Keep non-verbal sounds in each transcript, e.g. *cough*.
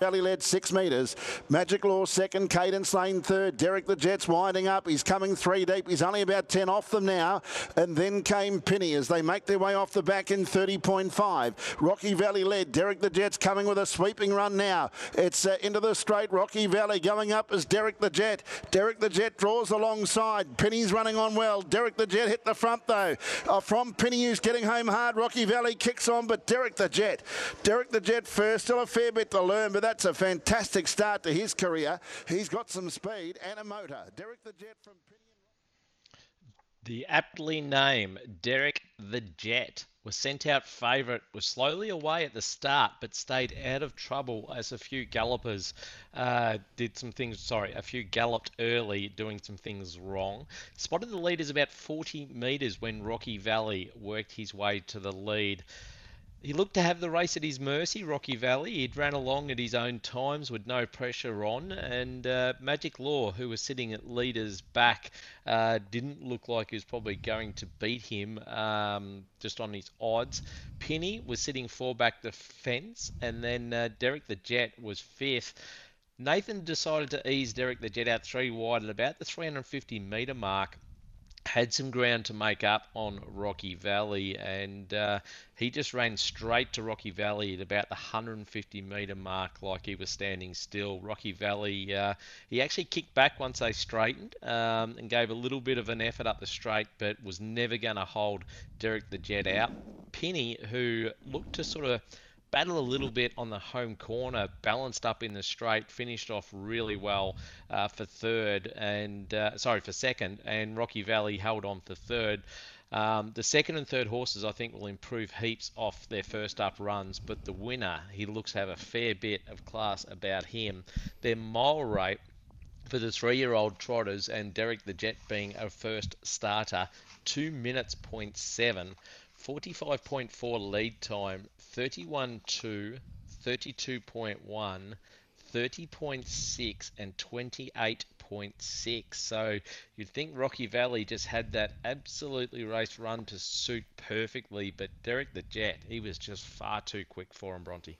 Valley led six metres. Magic Law second. Cadence Lane third. Derek the Jets winding up. He's coming three deep. He's only about 10 off them now. And then came Penny as they make their way off the back in 30.5. Rocky Valley led. Derek the Jets coming with a sweeping run now. It's uh, into the straight. Rocky Valley going up as Derek the Jet. Derek the Jet draws alongside. Penny's running on well. Derek the Jet hit the front though. Uh, from Penny who's getting home hard. Rocky Valley kicks on, but Derek the Jet. Derek the Jet first. Still a fair bit to learn, but that's a fantastic start to his career. He's got some speed and a motor. Derek the Jet from The aptly named Derek the Jet was sent out favourite, was slowly away at the start, but stayed out of trouble as a few gallopers uh, did some things. Sorry, a few galloped early, doing some things wrong. Spotted the leaders about 40 metres when Rocky Valley worked his way to the lead. He looked to have the race at his mercy, Rocky Valley. He'd ran along at his own times with no pressure on, and uh, Magic Law, who was sitting at leader's back, uh, didn't look like he was probably going to beat him um, just on his odds. Penny was sitting four back the fence, and then uh, Derek the Jet was fifth. Nathan decided to ease Derek the Jet out three wide at about the 350 metre mark had some ground to make up on Rocky Valley, and uh, he just ran straight to Rocky Valley at about the 150 metre mark, like he was standing still. Rocky Valley, uh, he actually kicked back once they straightened um, and gave a little bit of an effort up the straight, but was never going to hold Derek the Jet out. Penny, who looked to sort of battle a little bit on the home corner, balanced up in the straight, finished off really well uh, for third and uh, sorry for second, and Rocky Valley held on for third. Um, the second and third horses, I think, will improve heaps off their first up runs, but the winner, he looks to have a fair bit of class about him. Their mile rate for the three-year-old trotters and Derek the Jet being a first starter, two minutes point seven. 45.4 lead time, 31.2, 32.1, 30.6, and 28.6. So you'd think Rocky Valley just had that absolutely race run to suit perfectly, but Derek the Jet, he was just far too quick for him, Bronte.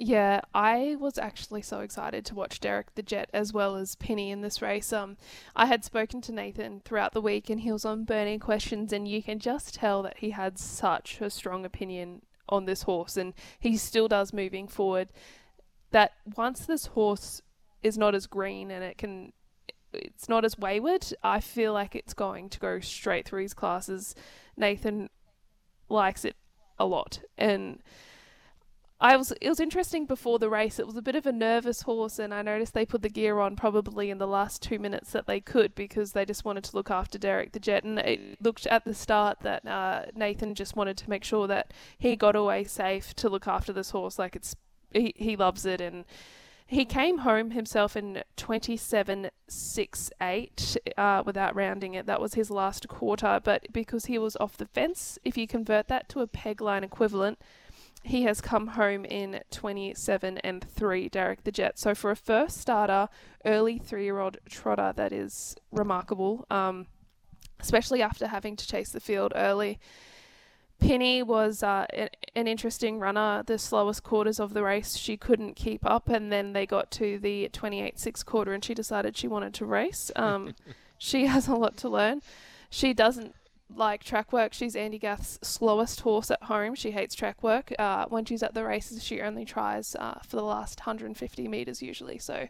Yeah, I was actually so excited to watch Derek the Jet as well as Penny in this race. Um, I had spoken to Nathan throughout the week and he was on burning questions, and you can just tell that he had such a strong opinion on this horse, and he still does moving forward. That once this horse is not as green and it can, it's not as wayward, I feel like it's going to go straight through his classes. Nathan likes it a lot, and I was it was interesting before the race. It was a bit of a nervous horse, and I noticed they put the gear on probably in the last two minutes that they could because they just wanted to look after Derek the Jet. And it looked at the start that uh, Nathan just wanted to make sure that he got away safe to look after this horse. Like it's he he loves it, and he came home himself in twenty seven six eight uh, without rounding it. That was his last quarter, but because he was off the fence, if you convert that to a peg line equivalent he has come home in 27 and 3, Derek the Jet. So for a first starter, early three year old trotter, that is remarkable, um, especially after having to chase the field early. Penny was uh, an interesting runner. The slowest quarters of the race, she couldn't keep up, and then they got to the 28 6 quarter, and she decided she wanted to race. Um, *laughs* she has a lot to learn. She doesn't like track work. She's Andy Gath's slowest horse at home. She hates track work. Uh, when she's at the races, she only tries uh, for the last 150 meters usually. So,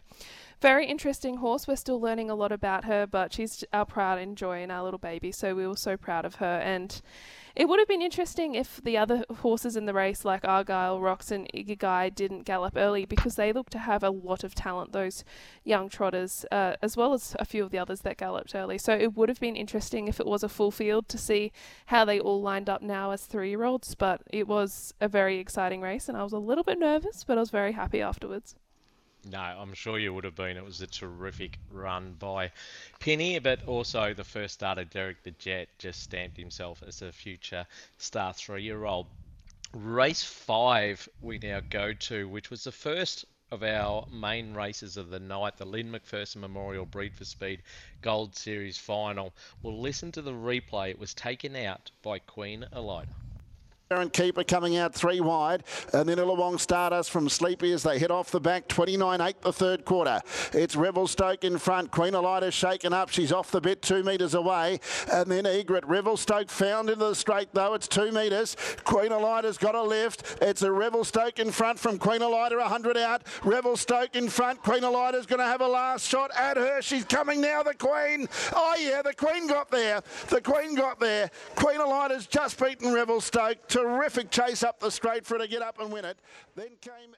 very interesting horse. We're still learning a lot about her, but she's our pride and joy and our little baby. So we were so proud of her and it would have been interesting if the other horses in the race, like Argyle, Rocks, and Ikigai, didn't gallop early because they look to have a lot of talent, those young trotters, uh, as well as a few of the others that galloped early. So it would have been interesting if it was a full field to see how they all lined up now as three year olds. But it was a very exciting race, and I was a little bit nervous, but I was very happy afterwards. No, I'm sure you would have been. It was a terrific run by Penny, but also the first starter, Derek the Jet, just stamped himself as a future star three year old. Race five, we now go to, which was the first of our main races of the night, the Lynn McPherson Memorial Breed for Speed Gold Series final. We'll listen to the replay. It was taken out by Queen Elida. Aaron Keeper coming out three wide, and then Illawong Stardust from Sleepy as they head off the back, 29-8 the third quarter. It's Revelstoke in front. Queen Elida shaken up. She's off the bit, two metres away. And then Egret. Revelstoke found into the straight, though. It's two metres. Queen Elida's got a lift. It's a Revelstoke in front from Queen Elida, 100 out. Revelstoke in front. Queen Elida's going to have a last shot at her. She's coming now, the Queen. Oh, yeah, the Queen got there. The Queen got there. Queen Elida's just beaten Revelstoke terrific chase up the straight for her to get up and win it. Then came.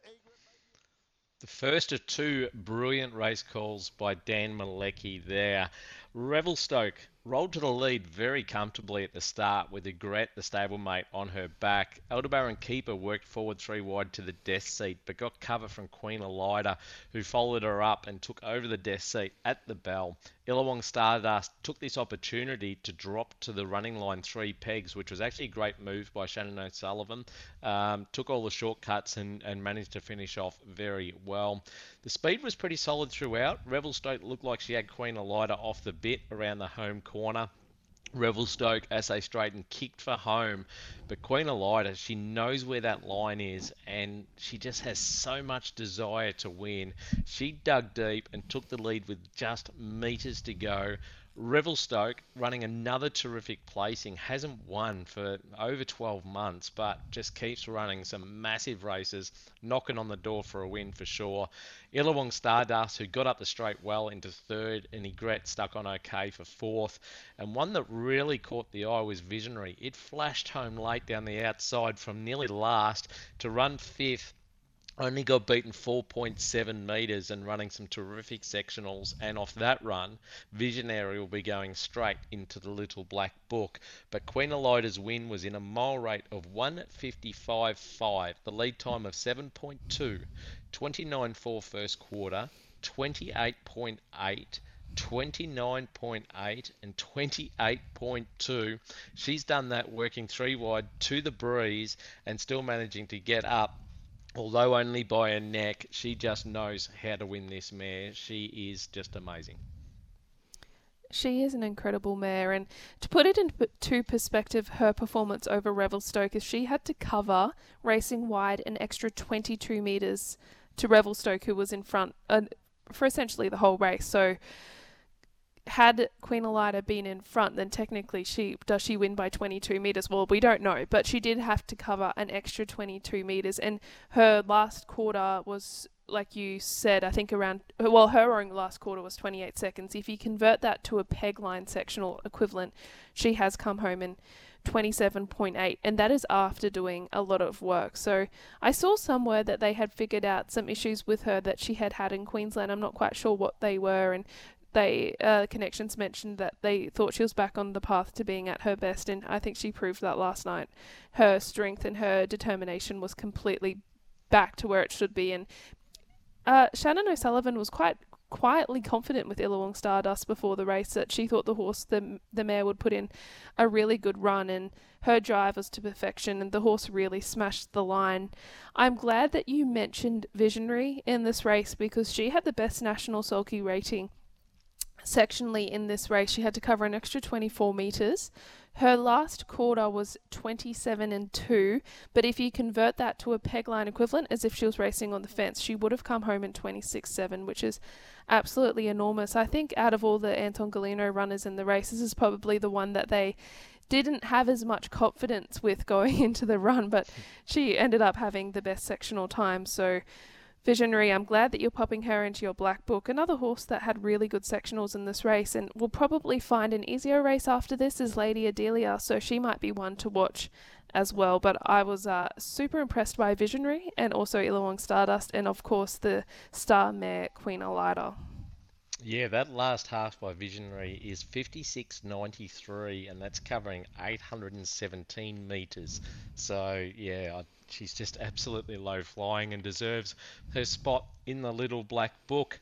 The first of two brilliant race calls by Dan Malecki there. Revelstoke rolled to the lead very comfortably at the start with Egret, the stablemate, on her back. Aldebaran Keeper worked forward three wide to the death seat, but got cover from Queen Elida, who followed her up and took over the death seat at the bell. Illawong Stardust took this opportunity to drop to the running line three pegs, which was actually a great move by Shannon O'Sullivan. Um, took all the shortcuts and, and managed to finish off very well. The speed was pretty solid throughout. Revelstoke looked like she had Queen Elida off the bit around the home corner. Revelstoke, as they straightened, kicked for home. But Queen Elida, she knows where that line is and she just has so much desire to win. She dug deep and took the lead with just metres to go. Revelstoke running another terrific placing, hasn't won for over 12 months, but just keeps running some massive races, knocking on the door for a win for sure. Illawong Stardust, who got up the straight well into third, and Egret stuck on okay for fourth. And one that really caught the eye was Visionary. It flashed home late down the outside from nearly last to run fifth only got beaten 4.7 metres and running some terrific sectionals. And off that run, Visionary will be going straight into the Little Black Book. But Queen Elida's win was in a mile rate of 155.5, the lead time of 7.2, 29.4 first quarter, 28.8. 29.8 and 28.2. She's done that working three wide to the breeze and still managing to get up although only by a neck, she just knows how to win this mare. She is just amazing. She is an incredible mare, and to put it into perspective, her performance over Revelstoke is she had to cover racing wide an extra 22 metres to Revelstoke, who was in front uh, for essentially the whole race. So had Queen Elida been in front, then technically she does she win by 22 meters? Well, we don't know, but she did have to cover an extra 22 meters, and her last quarter was like you said, I think around well, her own last quarter was 28 seconds. If you convert that to a peg line sectional equivalent, she has come home in 27.8, and that is after doing a lot of work. So I saw somewhere that they had figured out some issues with her that she had had in Queensland. I'm not quite sure what they were, and they uh, connections mentioned that they thought she was back on the path to being at her best, and I think she proved that last night. Her strength and her determination was completely back to where it should be, and uh, Shannon O'Sullivan was quite quietly confident with Illawong Stardust before the race that she thought the horse, the the mare, would put in a really good run, and her drive was to perfection, and the horse really smashed the line. I'm glad that you mentioned Visionary in this race because she had the best national sulky rating sectionally in this race, she had to cover an extra 24 metres. Her last quarter was 27 and 2, but if you convert that to a peg line equivalent, as if she was racing on the fence, she would have come home in 26 7, which is absolutely enormous. I think out of all the Anton Golino runners in the race, this is probably the one that they didn't have as much confidence with *laughs* going into the run, but she ended up having the best sectional time. So Visionary, I'm glad that you're popping her into your black book. Another horse that had really good sectionals in this race and will probably find an easier race after this is Lady Adelia, so she might be one to watch as well. But I was uh, super impressed by Visionary and also Illawong Stardust, and of course the star mare Queen Elida. Yeah, that last half by Visionary is 56.93, and that's covering 817 meters. So yeah, I she's just absolutely low flying and deserves her spot in the little black book.